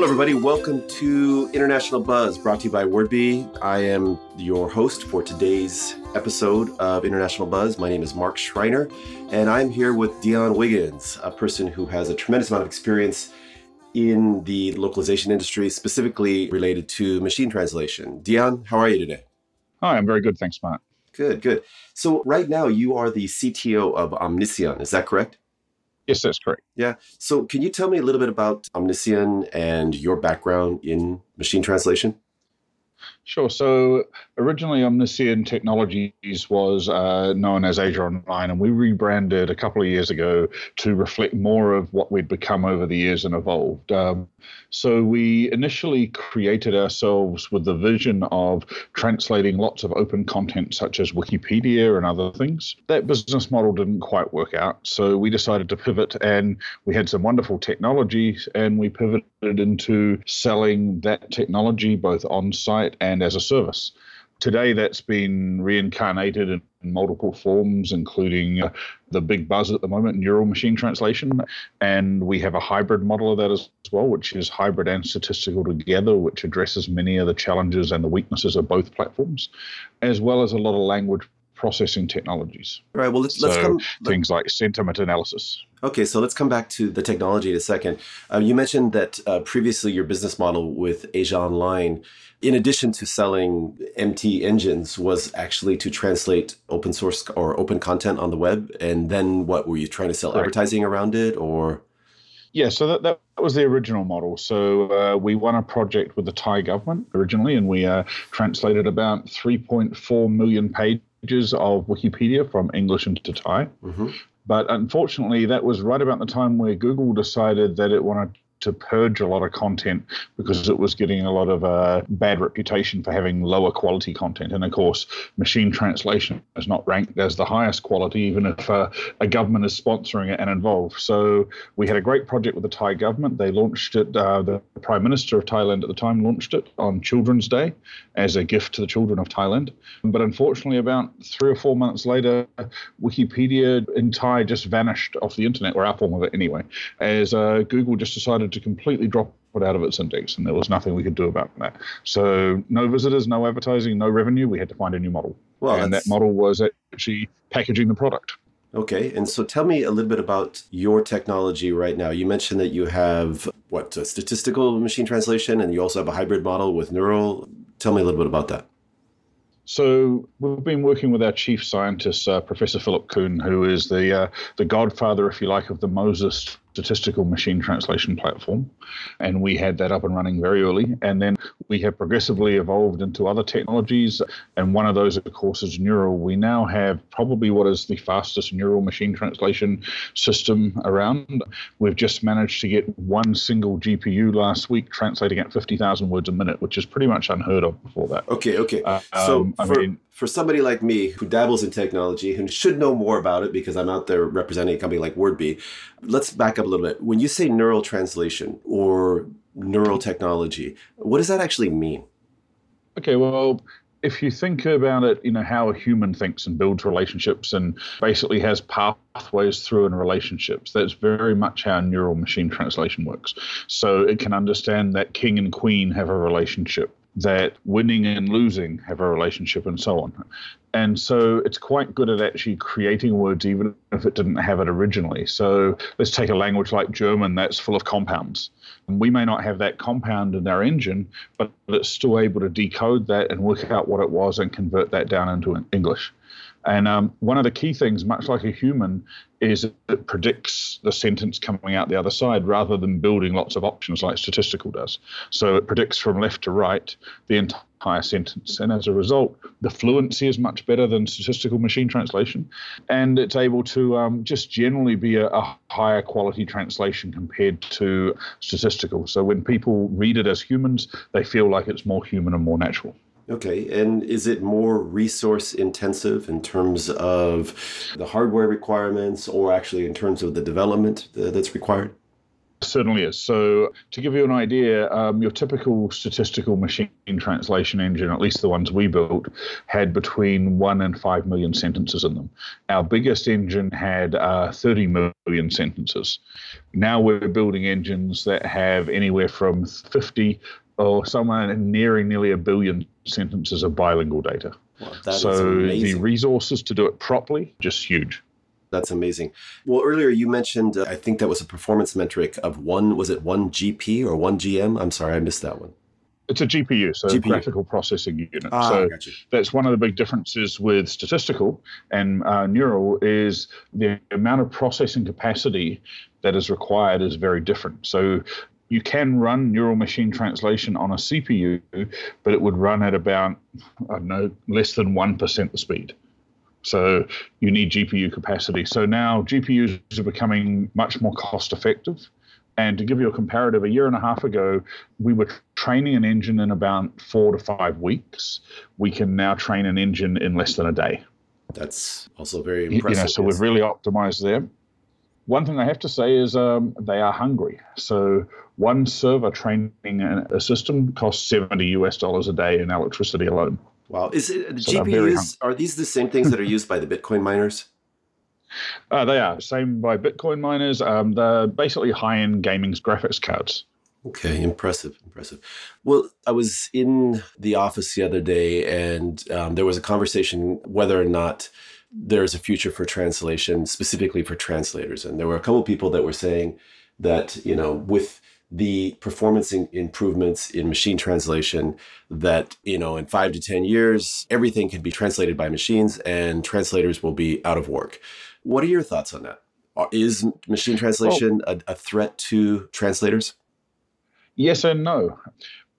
Hello, everybody. Welcome to International Buzz, brought to you by WordBee. I am your host for today's episode of International Buzz. My name is Mark Schreiner, and I'm here with Dion Wiggins, a person who has a tremendous amount of experience in the localization industry, specifically related to machine translation. Dion, how are you today? Hi, I'm very good. Thanks, Mark. Good, good. So, right now, you are the CTO of Omniscien. Is that correct? Yes, that's correct. Yeah. So, can you tell me a little bit about Omniscien and your background in machine translation? Sure. So originally, Omniscien Technologies was uh, known as Asia Online, and we rebranded a couple of years ago to reflect more of what we'd become over the years and evolved. Um, so we initially created ourselves with the vision of translating lots of open content, such as Wikipedia and other things. That business model didn't quite work out, so we decided to pivot, and we had some wonderful technology, and we pivoted into selling that technology both on site and as a service. Today, that's been reincarnated in multiple forms, including uh, the big buzz at the moment, neural machine translation. And we have a hybrid model of that as well, which is hybrid and statistical together, which addresses many of the challenges and the weaknesses of both platforms, as well as a lot of language processing technologies. All right. Well, let's, let's come. things like sentiment analysis. Okay, so let's come back to the technology in a second. Uh, you mentioned that uh, previously your business model with Asia Online, in addition to selling MT engines, was actually to translate open source or open content on the web. And then what were you trying to sell? Advertising around it, or? Yeah, so that, that was the original model. So uh, we won a project with the Thai government originally, and we uh, translated about 3.4 million pages pages of Wikipedia from English into Thai. Mm-hmm. But unfortunately, that was right about the time where Google decided that it wanted to purge a lot of content because it was getting a lot of uh, bad reputation for having lower quality content. And of course, machine translation is not ranked as the highest quality, even if uh, a government is sponsoring it and involved. So we had a great project with the Thai government. They launched it, uh, the Prime Minister of Thailand at the time launched it on Children's Day as a gift to the children of Thailand. But unfortunately, about three or four months later, Wikipedia in Thai just vanished off the internet, or our form of it anyway, as uh, Google just decided to completely drop it out of its index, and there was nothing we could do about that. So, no visitors, no advertising, no revenue. We had to find a new model. Well, and that model was actually packaging the product. Okay, and so tell me a little bit about your technology right now. You mentioned that you have what statistical machine translation, and you also have a hybrid model with neural. Tell me a little bit about that. So we've been working with our chief scientist, uh, Professor Philipp Koehn, who is the uh, the godfather, if you like, of the Moses statistical machine translation platform. And we had that up and running very early. And then we have progressively evolved into other technologies. And one of those, of course, is neural. We now have probably what is the fastest neural machine translation system around. We've just managed to get one single GPU last week translating at 50,000 words a minute, which is pretty much unheard of before that. Okay, okay. Uh, so um, for, I mean, for somebody like me who dabbles in technology and should know more about it because I'm out there representing a company like WordBee, let's back up a little bit. When you say neural translation or neural technology, what does that actually mean? Okay, well, if you think about it, you know, how a human thinks and builds relationships and basically has pathways through in relationships, that's very much how neural machine translation works. So it can understand that king and queen have a relationship that winning and losing have a relationship and so on. And so it's quite good at actually creating words, even if it didn't have it originally. So let's take a language like German that's full of compounds. And we may not have that compound in our engine, but it's still able to decode that and work out what it was and convert that down into English. And um, one of the key things, much like a human, is it predicts the sentence coming out the other side rather than building lots of options like statistical does. So it predicts from left to right the entire sentence. And as a result, the fluency is much better than statistical machine translation. And it's able to um, just generally be a, a higher quality translation compared to statistical. So when people read it as humans, they feel like it's more human and more natural. Okay, and is it more resource intensive in terms of the hardware requirements or actually in terms of the development that's required? certainly is. So, to give you an idea, um, your typical statistical machine translation engine, at least the ones we built, had between one and five million sentences in them. Our biggest engine had uh, 30 million sentences. Now we're building engines that have anywhere from 50 or somewhere nearing nearly a billion sentences of bilingual data. so the resources to do it properly just huge. That's amazing. Well, earlier you mentioned, uh, I think that was a performance metric of one, was it one GP or one GM? I'm sorry, I missed that one. It's a GPU, so GPU. graphical processing unit. Ah, so that's one of the big differences with statistical and uh, neural is the amount of processing capacity that is required is very different. So you can run neural machine translation on a CPU, but it would run at about I don't know less than one percent the speed. So you need GPU capacity. So now GPUs are becoming much more cost effective. And to give you a comparative, a year and a half ago, we were training an engine in about four to five weeks. We can now train an engine in less than a day. That's also very impressive. You know, so we've really optimized there. One thing I have to say is um, they are hungry. So one server training a system costs 70 US dollars a day in electricity alone. Wow. Is it so GPUs are these the same things that are used by the Bitcoin miners? Uh, they are same by Bitcoin miners. Um, they're basically high-end gaming graphics cards. Okay, impressive, impressive. Well, I was in the office the other day, and um, there was a conversation whether or not there's a future for translation, specifically for translators. And there were a couple people that were saying that you know with the performance in improvements in machine translation that you know in 5 to 10 years everything can be translated by machines and translators will be out of work. What are your thoughts on that? Is machine translation well, a, a threat to translators? Yes and no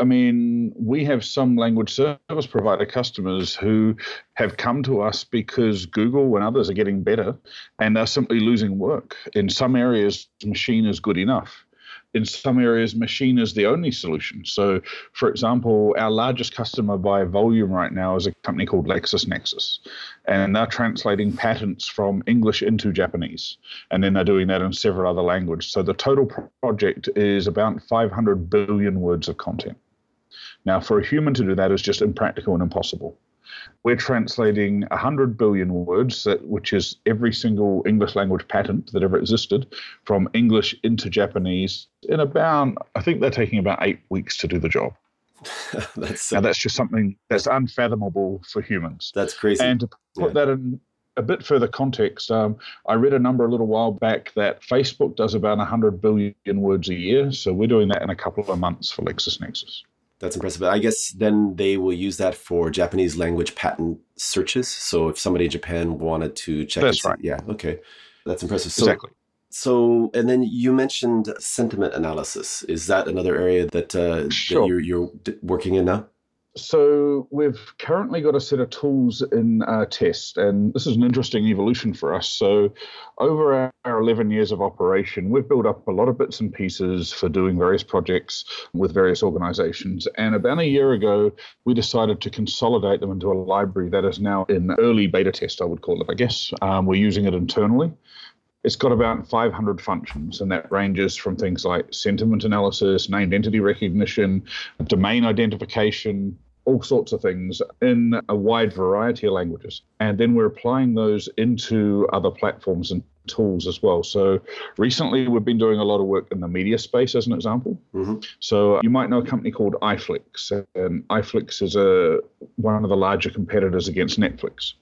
I mean, we have some language service provider customers who have come to us because Google and others are getting better and they're simply losing work. In some areas, machine is good enough in some areas, machine is the only solution. So, for example, our largest customer by volume right now is a company called LexisNexis, and they're translating patents from English into Japanese, and then they're doing that in several other languages. So, the total project is about 500 billion words of content. Now, for a human to do that is just impractical and impossible. We're translating 100 billion words, that, which is every single English language patent that ever existed, from English into Japanese in about, I think they're taking about eight weeks to do the job. that's, now, that's just something that's unfathomable for humans. That's crazy. And to put yeah. that in a bit further context, um, I read a number a little while back that Facebook does about 100 billion words a year. So we're doing that in a couple of months for LexisNexis. That's impressive. I guess then they will use that for Japanese language patent searches. So if somebody in Japan wanted to check, that's right. Yeah, okay, that's impressive. So, exactly. So, and then you mentioned sentiment analysis. Is that another area that, uh, sure. that you're, you're working in now? So we've currently got a set of tools in our test, and this is an interesting evolution for us. So over our, our 11 years of operation, we've built up a lot of bits and pieces for doing various projects with various organizations. And about a year ago, we decided to consolidate them into a library that is now in early beta test, I would call it, I guess. Um, we're using it internally. It's got about 500 functions, and that ranges from things like sentiment analysis, named entity recognition, domain identification, all sorts of things in a wide variety of languages. And then we're applying those into other platforms and tools as well. So recently we've been doing a lot of work in the media space as an example. Mm-hmm. So you might know a company called iFlix and iFlix is a one of the larger competitors against Netflix.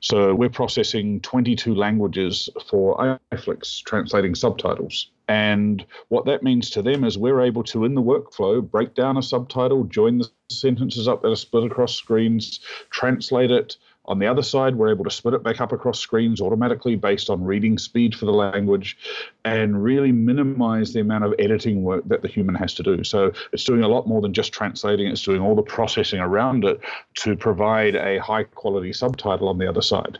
So we're processing 22 languages for iFlix, translating subtitles. And what that means to them is we're able to, in the workflow, break down a subtitle, join the sentences up that are split across screens, translate it, on the other side, we're able to split it back up across screens automatically based on reading speed for the language and really minimize the amount of editing work that the human has to do. So it's doing a lot more than just translating, it's doing all the processing around it to provide a high quality subtitle on the other side.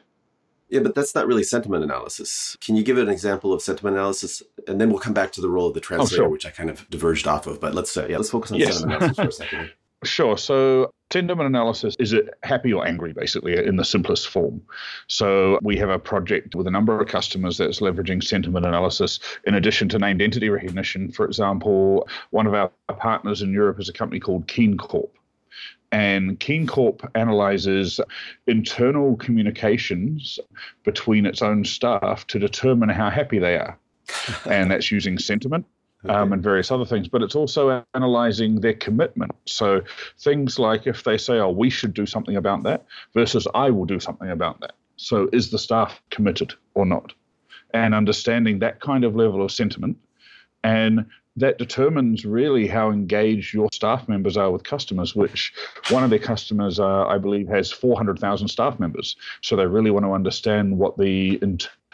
Yeah, but that's not really sentiment analysis. Can you give an example of sentiment analysis? And then we'll come back to the role of the translator, oh, sure. which I kind of diverged off of. But let's say, uh, yeah, let's focus on yes. sentiment analysis for a second. Sure. So Sentiment analysis is it happy or angry, basically, in the simplest form. So we have a project with a number of customers that's leveraging sentiment analysis in addition to named entity recognition. For example, one of our partners in Europe is a company called Keen Corp. And Keen Corp analyzes internal communications between its own staff to determine how happy they are. and that's using sentiment um, and various other things, but it's also analyzing their commitment. So things like if they say, oh, we should do something about that versus I will do something about that. So is the staff committed or not? And understanding that kind of level of sentiment. And that determines really how engaged your staff members are with customers, which one of their customers, uh, I believe, has 400,000 staff members. So they really want to understand what the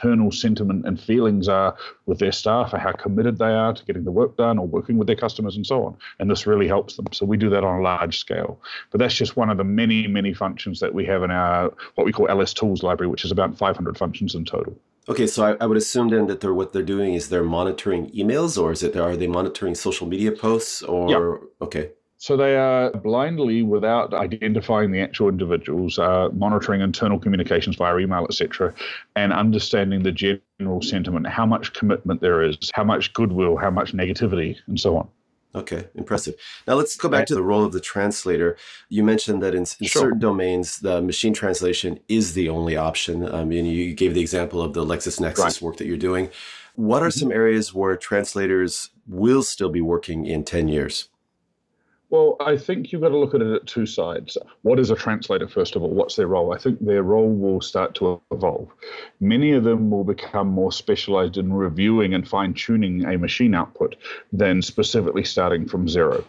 internal sentiment and feelings are with their staff, or how committed they are to getting the work done or working with their customers and so on. And this really helps them. So we do that on a large scale. But that's just one of the many, many functions that we have in our what we call LS Tools library, which is about 500 functions in total. Okay, so I, I, would assume then that they're what they're doing is they're monitoring emails, or is it are they monitoring social media posts, or yeah. okay? So they are blindly, without identifying the actual individuals, uh, monitoring internal communications via email, etc., and understanding the general sentiment, how much commitment there is, how much goodwill, how much negativity, and so on. Okay, impressive. Now let's go back to the role of the translator. You mentioned that in, in sure. certain domains, the machine translation is the only option. I mean, you gave the example of the LexisNexis right. work that you're doing. What are mm-hmm. some areas where translators will still be working in 10 years? Well, I think you've got to look at it at two sides. What is a translator, first of all? What's their role? I think their role will start to evolve. Many of them will become more specialized in reviewing and fine tuning a machine output than specifically starting from zero.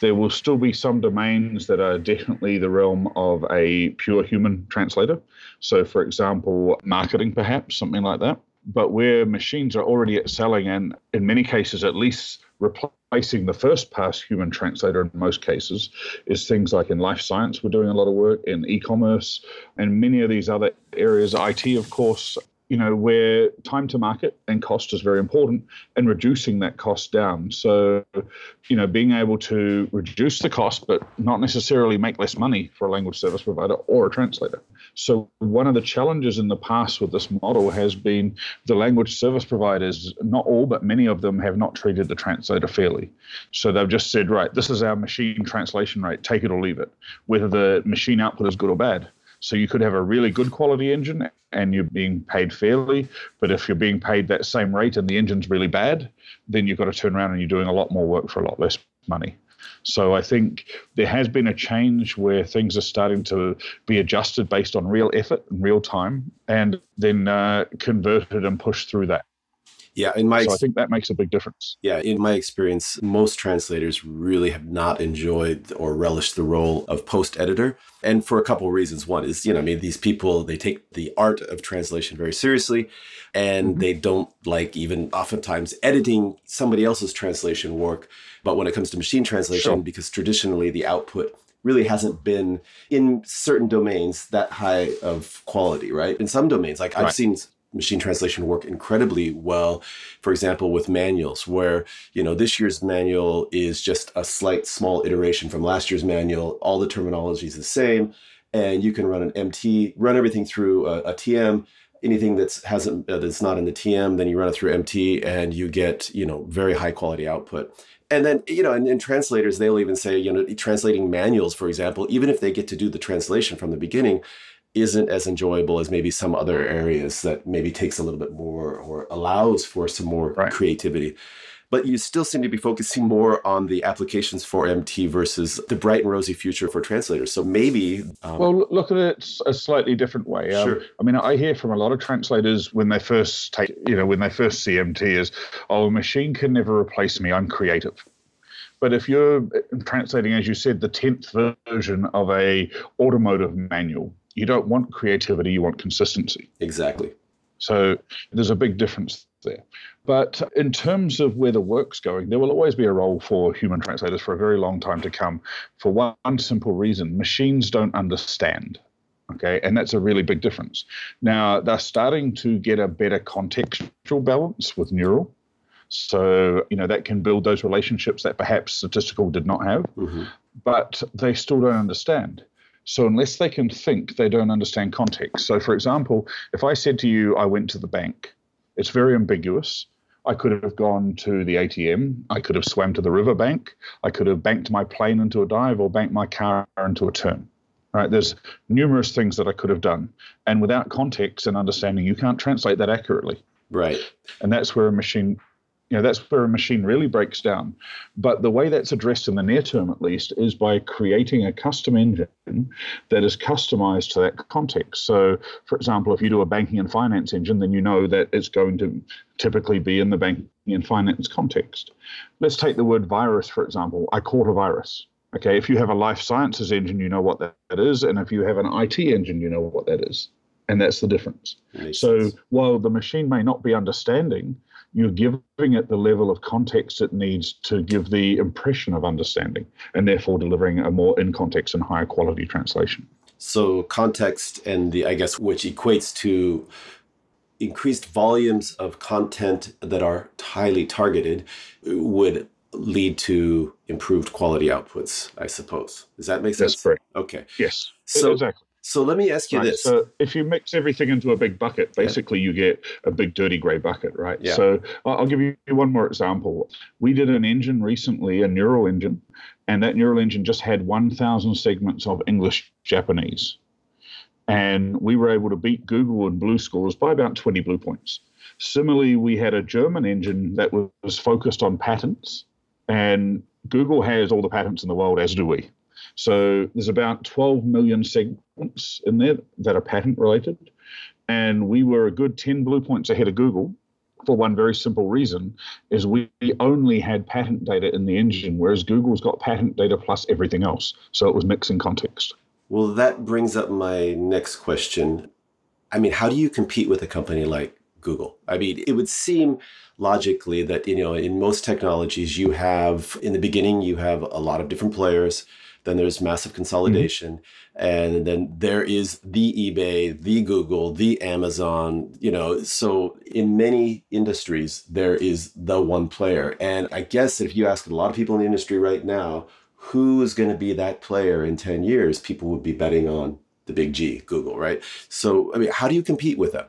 There will still be some domains that are definitely the realm of a pure human translator. So, for example, marketing, perhaps, something like that. But where machines are already excelling and, in many cases, at least replacing the first pass human translator in most cases is things like in life science we're doing a lot of work in e-commerce and many of these other areas it of course you know where time to market and cost is very important and reducing that cost down so you know being able to reduce the cost but not necessarily make less money for a language service provider or a translator so, one of the challenges in the past with this model has been the language service providers, not all, but many of them have not treated the translator fairly. So, they've just said, right, this is our machine translation rate, take it or leave it, whether the machine output is good or bad. So, you could have a really good quality engine and you're being paid fairly. But if you're being paid that same rate and the engine's really bad, then you've got to turn around and you're doing a lot more work for a lot less money. So I think there has been a change where things are starting to be adjusted based on real effort and real time, and then uh, converted and pushed through that. Yeah, in my so I think that makes a big difference. Yeah, in my experience, most translators really have not enjoyed or relished the role of post editor, and for a couple of reasons. One is, you know, I mean, these people they take the art of translation very seriously, and mm-hmm. they don't like even oftentimes editing somebody else's translation work. But when it comes to machine translation, sure. because traditionally the output really hasn't been in certain domains that high of quality, right? In some domains, like right. I've seen machine translation work incredibly well. For example with manuals where you know this year's manual is just a slight small iteration from last year's manual. All the terminology is the same and you can run an mt run everything through a, a tm anything that's hasn't uh, that's not in the tm then you run it through mt and you get you know very high quality output. And then you know and, and translators they'll even say you know translating manuals for example even if they get to do the translation from the beginning isn't as enjoyable as maybe some other areas that maybe takes a little bit more or allows for some more right. creativity. But you still seem to be focusing more on the applications for MT versus the bright and rosy future for translators. So maybe. Um, well, look at it a slightly different way. Um, sure. I mean, I hear from a lot of translators when they first take, you know, when they first see MT is, oh, a machine can never replace me. I'm creative. But if you're translating, as you said, the tenth version of a automotive manual, you don't want creativity, you want consistency. Exactly. So there's a big difference there. But in terms of where the work's going, there will always be a role for human translators for a very long time to come for one simple reason machines don't understand. Okay, and that's a really big difference. Now, they're starting to get a better contextual balance with neural. So, you know, that can build those relationships that perhaps statistical did not have. Mm-hmm. but they still don't understand. So unless they can think, they don't understand context. So, for example, if I said to you, I went to the bank, it's very ambiguous. I could have gone to the ATM. I could have swam to the riverbank. I could have banked my plane into a dive or banked my car into a turn. Right? There's numerous things that I could have done. And without context and understanding, you can't translate that accurately. Right. And that's where a machine you know that's where a machine really breaks down. But the way that's addressed in the near term at least is by creating a custom engine that is customized to that context. So for example if you do a banking and finance engine then you know that it's going to typically be in the banking and finance context. Let's take the word virus for example. I caught a virus okay? If you have a life sciences engine you know what that is. And if you have an it engine you know what that is and that's the difference so sense. while the machine may not be understanding you're giving it the level of context it needs to give the impression of understanding, and therefore delivering a more in context and higher quality translation. So, context and the, I guess, which equates to increased volumes of content that are highly targeted would lead to improved quality outputs, I suppose. Does that make sense? That's correct. Okay. Yes. So, exactly. So let me ask you right, this. So if you mix everything into a big bucket, basically yeah. you get a big dirty gray bucket, right? Yeah. So I'll give you one more example. We did an engine recently, a neural engine, and that neural engine just had 1,000 segments of English Japanese. And we were able to beat Google and BLEU scores by about 20 BLEU points. Similarly, we had a German engine that was focused on patents, and Google has all the patents in the world, as do we. So there's about 12 million segments in there that are patent related. And we were a good 10 BLEU points ahead of Google for one very simple reason is we only had patent data in the engine, whereas Google's got patent data plus everything else. So it was mixing context. Well, that brings up my next question. I mean, how do you compete with a company like Google? I mean, it would seem logically that, you know, in most technologies, you have, in the beginning, you have a lot of different players then there's massive consolidation. Mm-hmm. and then there is the ebay the google the amazon you know so in many industries there is the one player. And i guess if you ask a lot of people in the industry right now who is going to be that player in 10 years people would be betting on the big g google right? So i mean how do you compete with them?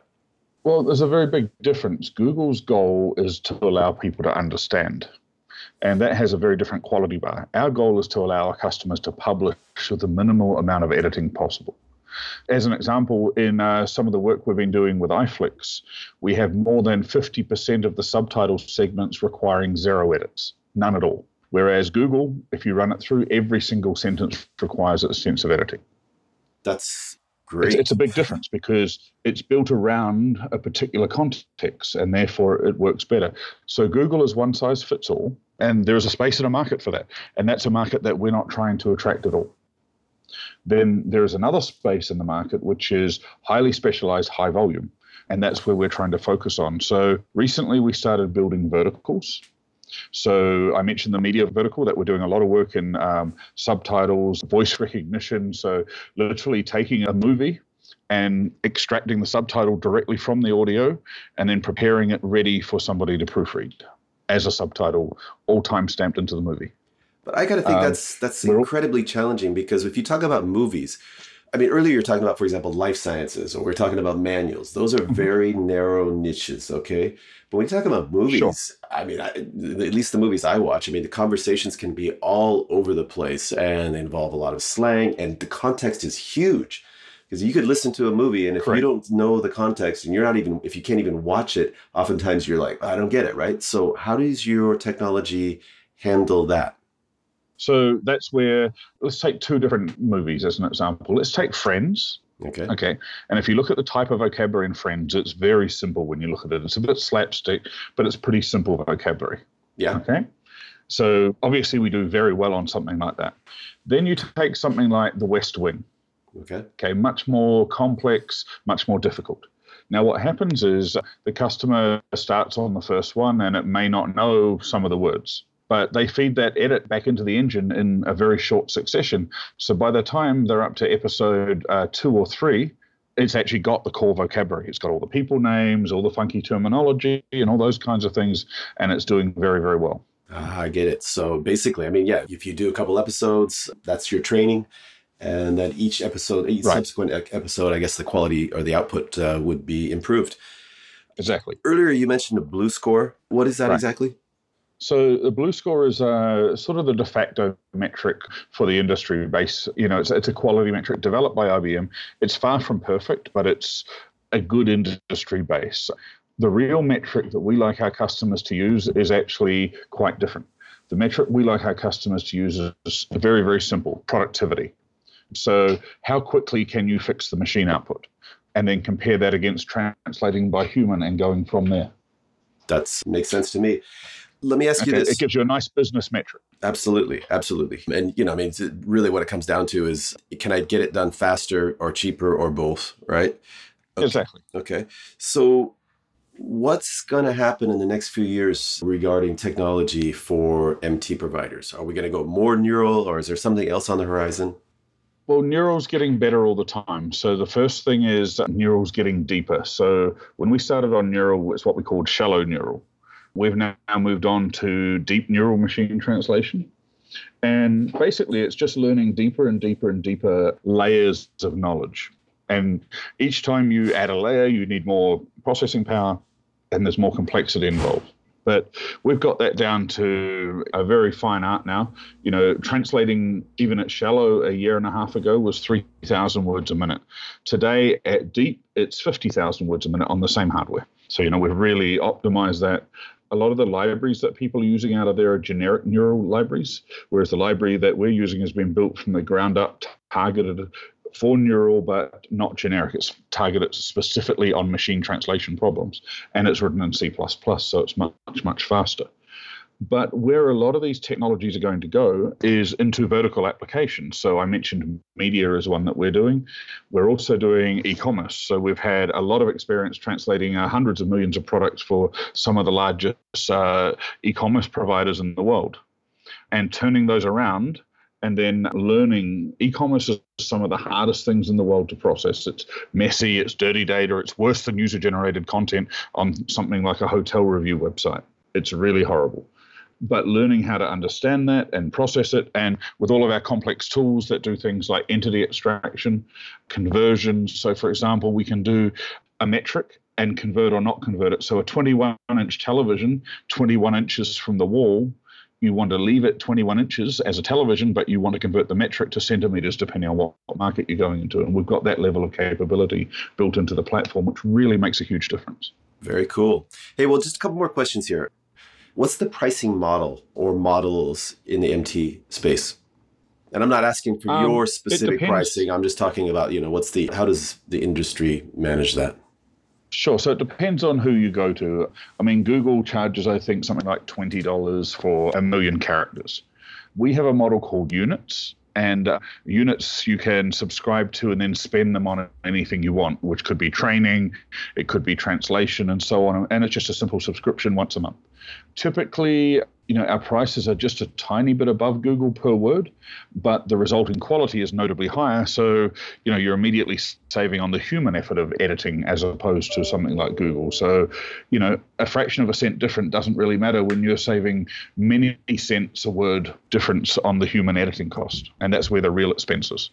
Well, there's a very big difference. Google's goal is to allow people to understand and that has a very different quality bar. Our goal is to allow our customers to publish with the minimal amount of editing possible. As an example, in uh, some of the work we've been doing with iFlix, we have more than 50% of the subtitle segments requiring zero edits, none at all. Whereas Google, if you run it through, every single sentence requires a sense of editing. That's Great. It's, it's, a big difference because it's built around a particular context and therefore it works better. So Google is one size fits all, and there is a space in a market for that. And that's a market that we're not trying to attract at all. Then there is another space in the market which is highly specialized, high volume. And that's where we're trying to focus on. So recently we started building verticals so I mentioned the media vertical that we're doing a lot of work in um, subtitles, voice recognition. So literally taking a movie and extracting the subtitle directly from the audio and then preparing it ready for somebody to proofread as a subtitle, all time stamped into the movie. But I got to think um, that's that's incredibly challenging because if you talk about movies, I mean, earlier you're talking about, for example, life sciences, or we're talking about manuals. Those are mm-hmm. very narrow niches, okay? But when you talk about movies, sure. I mean, I, at least the movies I watch, I mean, the conversations can be all over the place and they involve a lot of slang, and the context is huge. Because you could listen to a movie, and if Correct. you don't know the context, and you're not even, if you can't even watch it, oftentimes you're like, I don't get it, right? So, how does your technology handle that? So that's where let's take two different movies as an example. Let's take Friends. Okay. Okay. And if you look at the type of vocabulary in Friends, it's very simple when you look at it. It's a bit slapstick, but it's pretty simple vocabulary. Yeah. Okay. So obviously we do very well on something like that. Then you take something like The West Wing. Okay. Okay. Much more complex, much more difficult. Now, what happens is the customer starts on the first one and it may not know some of the words but they feed that edit back into the engine in a very short succession. So by the time they're up to episode uh, two or three, it's actually got the core vocabulary. It's got all the people names, all the funky terminology, and all those kinds of things, and it's doing very, very well. Ah, I get it. So basically, I mean, yeah, if you do a couple episodes, that's your training. And that each episode, each right. subsequent episode, I guess the quality or the output uh, would be improved. Exactly. Earlier, you mentioned a BLEU score. What is that right. exactly? So the BLEU score is uh, sort of the de facto metric for the industry base. You know, it's, it's a quality metric developed by IBM. It's far from perfect, but it's a good industry base. The real metric that we like our customers to use is actually quite different. The metric we like our customers to use is very, very simple productivity. So, how quickly can you fix the machine output? And then compare that against translating by human and going from there. That makes sense to me. Let me ask okay, you this. It gives you a nice business metric. Absolutely. Absolutely. And, you know, I mean, really what it comes down to is can I get it done faster or cheaper or both, right? Okay. Exactly. Okay. So, what's going to happen in the next few years regarding technology for MT providers? Are we going to go more neural or is there something else on the horizon? Well, neural's getting better all the time. So the first thing is neural's getting deeper. So when we started on neural, it's what we called shallow neural. We've now moved on to deep neural machine translation. And basically, it's just learning deeper and deeper and deeper layers of knowledge. And each time you add a layer, you need more processing power and there's more complexity involved. But we've got that down to a very fine art now. You know, translating even at shallow a year and a half ago was 3,000 words a minute. Today at deep, it's 50,000 words a minute on the same hardware. So, you know, we've really optimized that a lot of the libraries that people are using out of there are generic neural libraries, whereas the library that we're using has been built from the ground up, targeted for neural, but not generic. It's targeted specifically on machine translation problems, and it's written in C++, so it's much, much faster. But where a lot of these technologies are going to go is into vertical applications. So I mentioned media is one that we're doing. We're also doing e commerce. So we've had a lot of experience translating uh, hundreds of millions of products for some of the largest uh, e commerce providers in the world and turning those around and then learning e-commerce is some of the hardest things in the world to process it's messy it's dirty data it's worse than user generated content on something like a hotel review website it's really horrible but learning how to understand that and process it, and with all of our complex tools that do things like entity extraction, conversions. So, for example, we can do a metric and convert or not convert it. So, a 21 inch television, 21 inches from the wall, you want to leave it 21 inches as a television, but you want to convert the metric to centimeters depending on what, what, market you're going into. And we've got that level of capability built into the platform, which really makes a huge difference. Very cool. Hey, well, just a couple more questions here. What's the pricing model or models in the MT space? And I'm not asking for um, your specific pricing. I'm just talking about, you know, what's the how does the industry manage that? Sure. So it depends on who you go to. I mean, Google charges, I think, something like $20 for a million characters. We have a model called units, and uh, units you can subscribe to and then spend them on anything you want, which could be training, it could be translation, and so on. And it's just a simple subscription once a month. Typically, you know, our prices are just a tiny bit above Google per word, but the resulting quality is notably higher. So, you know, you're immediately saving on the human effort of editing as opposed to something like Google. So, you know, a fraction of a cent different doesn't really matter when you're saving many cents a word difference on the human editing cost. And that's where the real expense is.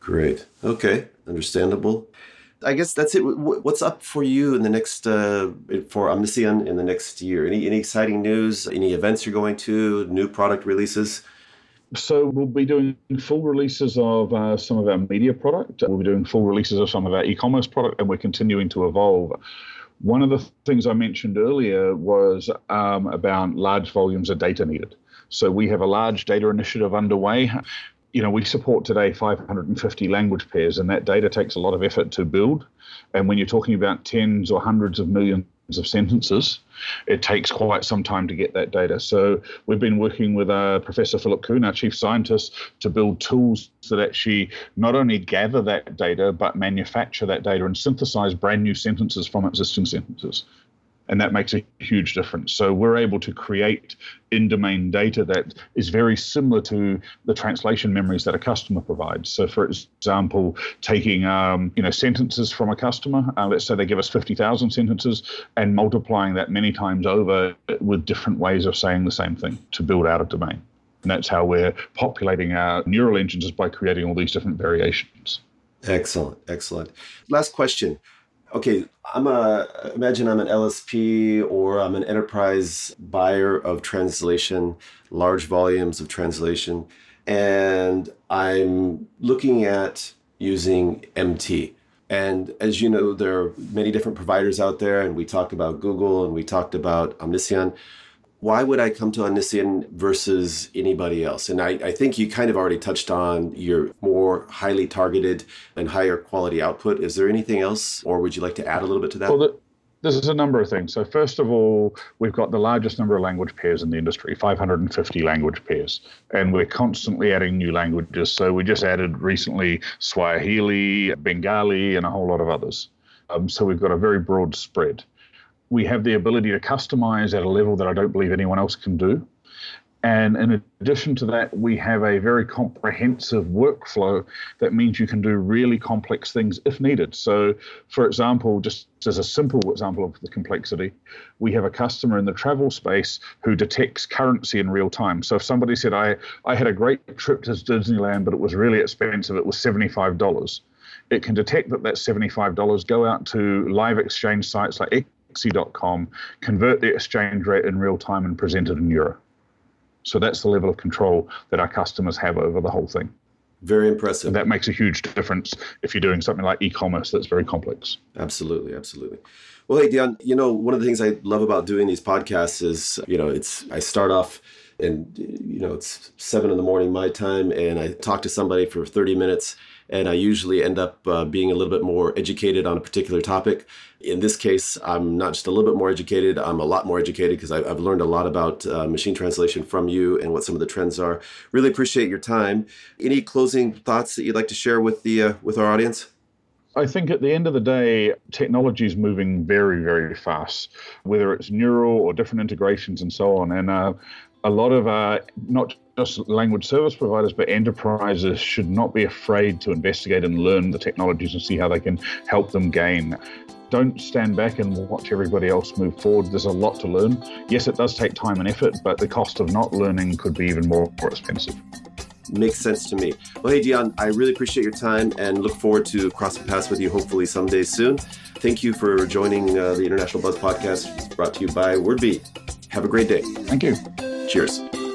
Great. Okay. Understandable. I guess that's it. What's up for you in the next uh, for Omniscien in the next year? Any any exciting news? Any events you're going to? New product releases? So we'll be doing full releases of uh, some of our media product. We'll be doing full releases of some of our e-commerce product, and we're continuing to evolve. One of the things I mentioned earlier was um, about large volumes of data needed. So we have a large data initiative underway you know, we support today 550 language pairs, and that data takes a lot of effort to build. And when you're talking about tens or hundreds of millions of sentences, it takes quite some time to get that data. So we've been working with uh, Professor Philipp Koehn, our chief scientist, to build tools that actually not only gather that data, but manufacture that data and synthesize brand new sentences from existing sentences. And that makes a huge difference. So we're able to create in-domain data that is very similar to the translation memories that a customer provides. So, for example, taking um, you know sentences from a customer, uh, let's say they give us fifty thousand sentences, and multiplying that many times over with different ways of saying the same thing to build out a domain. And that's how we're populating our neural engines is by creating all these different variations. Excellent, excellent. Last question okay, I'm a imagine I'm an LSP or I'm an enterprise buyer of translation, large volumes of translation, and I'm looking at using MT. And as you know, there are many different providers out there, and we talked about Google and we talked about Omniscien why would I come to Omniscien versus anybody else? And I, I think you kind of already touched on your more highly targeted and higher quality output. Is there anything else, or would you like to add a little bit to that? Well, the, there's a number of things. So, first of all, we've got the largest number of language pairs in the industry 550 language pairs. And we're constantly adding new languages. So, we just added recently Swahili, Bengali, and a whole lot of others. Um, so, we've got a very broad spread we have the ability to customize at a level that I don't believe anyone else can do. And in addition to that, we have a very comprehensive workflow that means you can do really complex things if needed. So, for example, just as a simple example of the complexity, we have a customer in the travel space who detects currency in real time. So, if somebody said, I, I had a great trip to Disneyland, but it was really expensive, it was $75 it can detect that that's $75, go out to live exchange sites like Plexi.com, convert the exchange rate in real time and present it in euro. So that's the level of control that our customers have over the whole thing. Very impressive. And that makes a huge difference if you're doing something like e-commerce that's very complex. Absolutely, absolutely. Well, hey Dion, you know, one of the things I love about doing these podcasts is, you know, it's I start off and you know, it's seven in the morning my time, and I talk to somebody for 30 minutes and I usually end up uh, being a little bit more educated on a particular topic. In this case, I'm not just a little bit more educated, I'm a lot more educated because I've learned a lot about uh, machine translation from you and what some of the trends are. Really appreciate your time. Any closing thoughts that you'd like to share with the uh, with our audience? I think at the end of the day, technology is moving very, very fast, whether it's neural or different integrations and so on. And uh, a lot of uh, not just language service providers, but enterprises should not be afraid to investigate and learn the technologies and see how they can help them gain. Don't stand back and watch everybody else move forward. There's a lot to learn. Yes, it does take time and effort, but the cost of not learning could be even more, more expensive. Makes sense to me. Well, hey, Dion, I really appreciate your time and look forward to crossing paths with you hopefully someday soon. Thank you for joining uh, the International Buzz Podcast brought to you by WordBee. Have a great day. Thank you. Cheers.